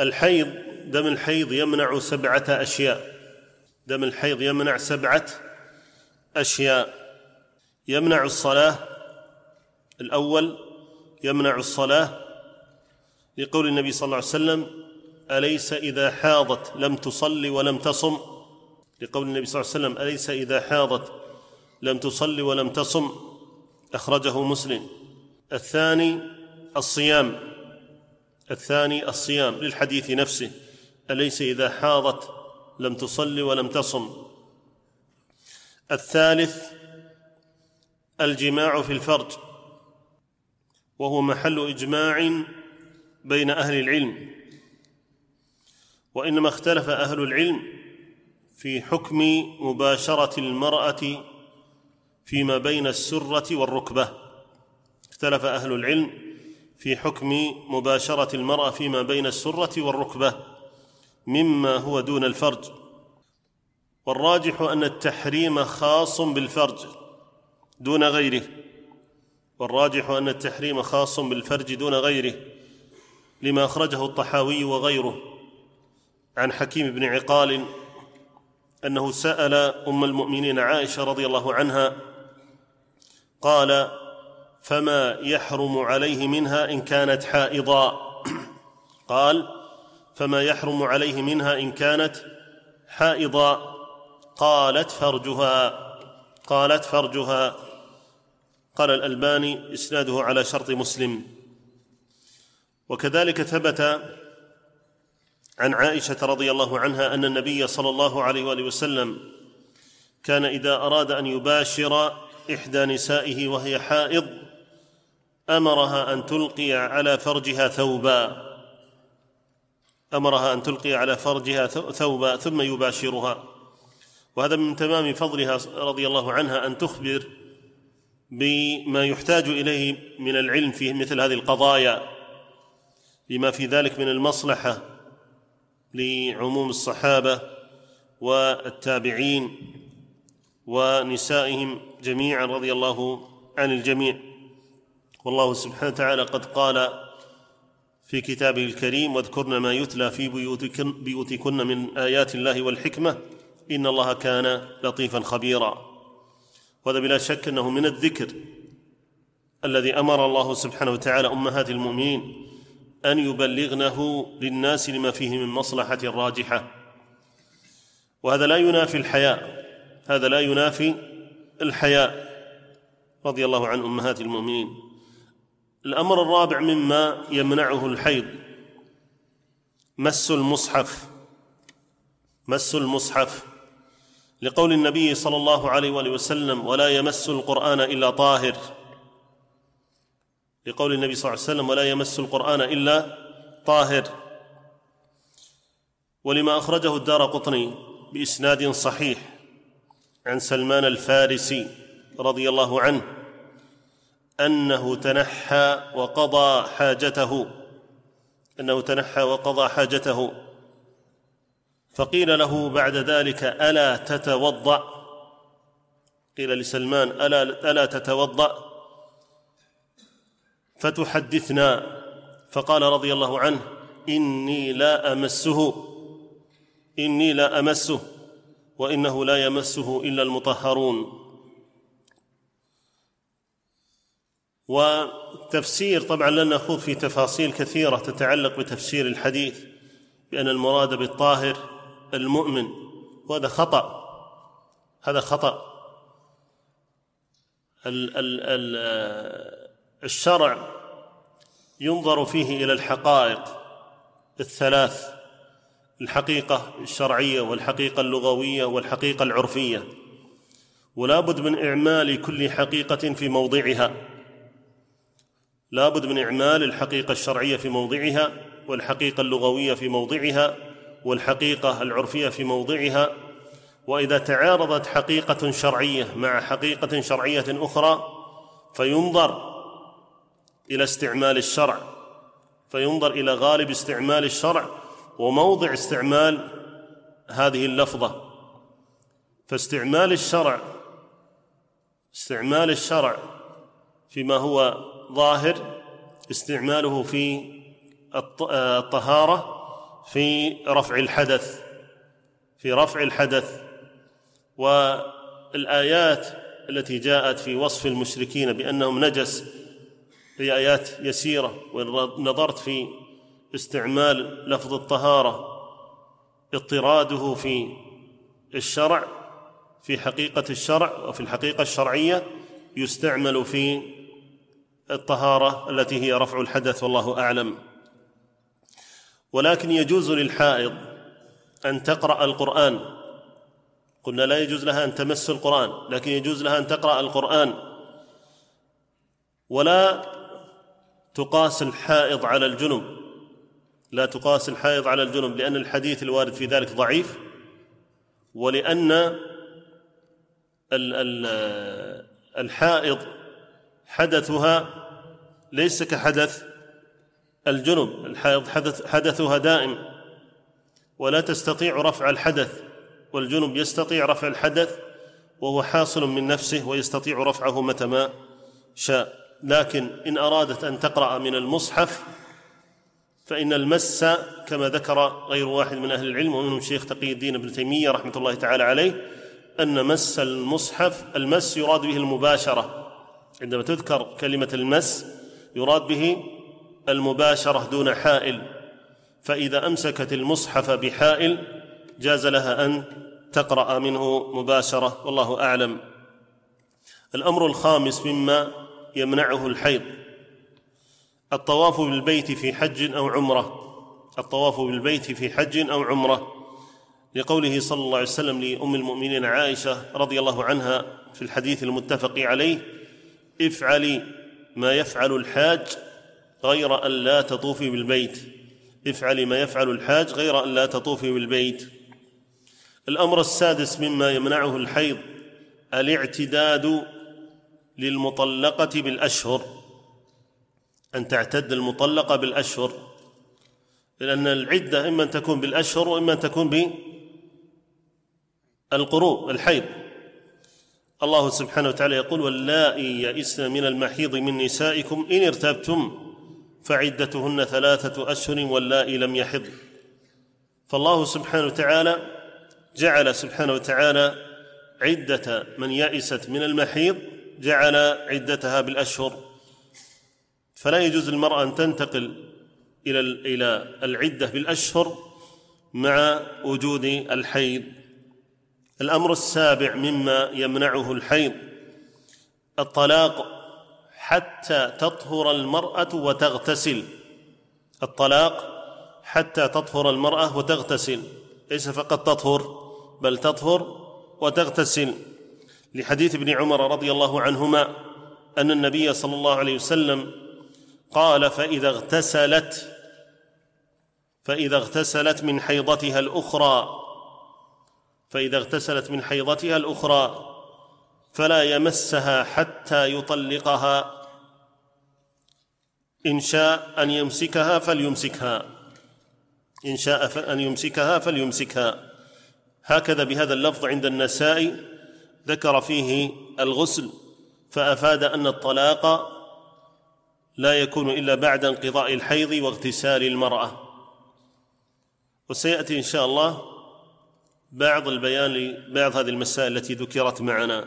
الحيض دم الحيض يمنع سبعة أشياء. دم الحيض يمنع سبعة أشياء. يمنع الصلاة الأول يمنع الصلاة لقول النبي صلى الله عليه وسلم أليس إذا حاضت لم تصل ولم تصم؟ لقول النبي صلى الله عليه وسلم أليس إذا حاضت لم تصل ولم تصم؟ أخرجه مسلم. الثاني الصيام. الثاني الصيام للحديث نفسه أليس إذا حاضت لم تصل ولم تصم؟ الثالث الجماع في الفرج وهو محل إجماع بين أهل العلم وإنما اختلف أهل العلم في حكم مباشرة المرأة فيما بين السرة والركبة. اختلف أهل العلم في حكم مباشرة المرأة فيما بين السرة والركبة مما هو دون الفرج. والراجح أن التحريم خاص بالفرج دون غيره. والراجح أن التحريم خاص بالفرج دون غيره لما أخرجه الطحاوي وغيره عن حكيم بن عقال أنه سأل أم المؤمنين عائشة رضي الله عنها قال فما يحرم عليه منها إن كانت حائضا. قال فما يحرم عليه منها إن كانت حائضا. قالت فرجها. قالت فرجها. قال الألباني إسناده على شرط مسلم. وكذلك ثبت عن عائشة رضي الله عنها أن النبي صلى الله عليه وآله وسلم كان إذا أراد أن يباشر إحدى نسائه وهي حائض أمرها أن تلقي على فرجها ثوبا. أمرها أن تلقي على فرجها ثوبا ثم يباشرها. وهذا من تمام فضلها رضي الله عنها أن تخبر بما يحتاج إليه من العلم في مثل هذه القضايا لما في ذلك من المصلحة لعموم الصحابة والتابعين ونسائهم جميعا رضي الله عن الجميع. والله سبحانه وتعالى قد قال في كتابه الكريم واذكرن ما يتلى في بيوتكن, بيوتكن من آيات الله والحكمة. إن الله كان لطيفا خبيرا. وهذا بلا شك أنه من الذكر الذي أمر الله سبحانه وتعالى أمهات المؤمنين أن يبلغنه للناس لما فيه من مصلحة راجحة. وهذا لا ينافي الحياء. هذا لا ينافي الحياء. رضي الله عن أمهات المؤمنين. الأمر الرابع مما يمنعه الحيض. مس المصحف. مس المصحف. لقول النبي صلى الله عليه وآله وسلم ولا يمس القرآن إلا طاهر. لقول النبي صلى الله عليه وسلم ولا يمس القرآن إلا طاهر. ولما أخرجه الدار قطني بإسناد صحيح عن سلمان الفارسي رضي الله عنه أنه تنحى وقضى حاجته. أنه تنحى وقضى حاجته. فقيل له بعد ذلك ألا تتوضأ. قيل لسلمان ألا ألا تتوضأ. فتحدثنا. فقال رضي الله عنه إني لا أمسه. إني لا أمسه. وإنه لا يمسه إلا المطهرون. وتفسير طبعا لن نخوض في تفاصيل كثيرة تتعلق بتفسير الحديث بأن المراد بالطاهر المؤمن وهذا خطأ هذا خطأ. ال ال ال الشرع ينظر فيه إلى الحقائق الثلاث الحقيقة الشرعية والحقيقة اللغوية والحقيقة العرفية. ولا بد من إعمال كل حقيقة في موضعها. لا بد من إعمال الحقيقة الشرعية في موضعها والحقيقة اللغوية في موضعها والحقيقة العرفية في موضعها. وإذا تعارضت حقيقة شرعية مع حقيقة شرعية أخرى فينظر إلى استعمال الشرع فينظر إلى غالب استعمال الشرع وموضع استعمال هذه اللفظة. فاستعمال الشرع استعمال الشرع فيما هو ظاهر استعماله في الطهارة في رفع الحدث في رفع الحدث. والآيات التي جاءت في وصف المشركين بأنهم نجس هي آيات يسيرة ونظرت في استعمال لفظ الطهارة اضطراده في الشرع في حقيقة الشرع وفي الحقيقة الشرعية يستعمل في الطهارة التي هي رفع الحدث والله أعلم. ولكن يجوز للحائض أن تقرأ القرآن. قلنا لا يجوز لها أن تمس القرآن لكن يجوز لها أن تقرأ القرآن. ولا تقاس الحائض على الجنب. لا تقاس الحائض على الجنب لأن الحديث الوارد في ذلك ضعيف. ولأن الحائض حدثها ليس كحدث الجنب الحائض حدث حدثها دائم. ولا تستطيع رفع الحدث والجنب يستطيع رفع الحدث وهو حاصل من نفسه ويستطيع رفعه متى ما شاء. لكن إن أرادت أن تقرأ من المصحف فإن المس كما ذكر غير واحد من أهل العلم ومنهم الشيخ تقي الدين ابن تيمية رحمة الله تعالى عليه أن مس المصحف المس يراد به المباشرة. عندما تذكر كلمة المس يراد به المباشرة دون حائل. فإذا أمسكت المصحف بحائل جاز لها أن تقرأ منه مباشرة والله أعلم. الأمر الخامس مما يمنعه الحيض. الطواف بالبيت في حج أو عمرة. الطواف بالبيت في حج أو عمرة. لقوله صلى الله عليه وسلم لأم المؤمنين عائشة رضي الله عنها في الحديث المتفق عليه افعلي ما يفعل الحاج غير أن لا تطوفي بالبيت. افعلي ما يفعل الحاج غير أن لا تطوفي بالبيت. الأمر السادس مما يمنعه الحيض الاعتداد للمطلقة بالأشهر أن تعتد المطلقة بالأشهر لأن العدة إما ان تكون بالأشهر وإما ان تكون بالقروء الحيض. الله سبحانه وتعالى يقول واللائي يئسن من المحيض من نسائكم إن ارتبتم فعدتهن ثلاثة أشهر واللائي لم يحض. فالله سبحانه وتعالى جعل سبحانه وتعالى عدة من يئست من المحيض جعل عدتها بالأشهر. فلا يجوز للمرأة أن تنتقل إلى إلى العدة بالأشهر مع وجود الحيض. الأمر السابع مما يمنعه الحيض الطلاق حتى تطهر المرأة وتغتسل. الطلاق حتى تطهر المرأة وتغتسل. ليس فقط تطهر بل تطهر وتغتسل. لحديث ابن عمر رضي الله عنهما أن النبي صلى الله عليه وسلم قال فإذا اغتسلت فإذا اغتسلت من حيضتها الأخرى فإذا اغتسلت من حيضتها الأخرى فلا يمسها حتى يطلقها. إن شاء أن يمسكها فليمسكها. إن شاء أن يمسكها فليمسكها. هكذا بهذا اللفظ عند النسائي ذكر فيه الغسل فأفاد أن الطلاق لا يكون إلا بعد انقضاء الحيض واغتسال المرأة. وسيأتي إن شاء الله بعض البيان لبعض هذه المسائل التي ذكرت معنا.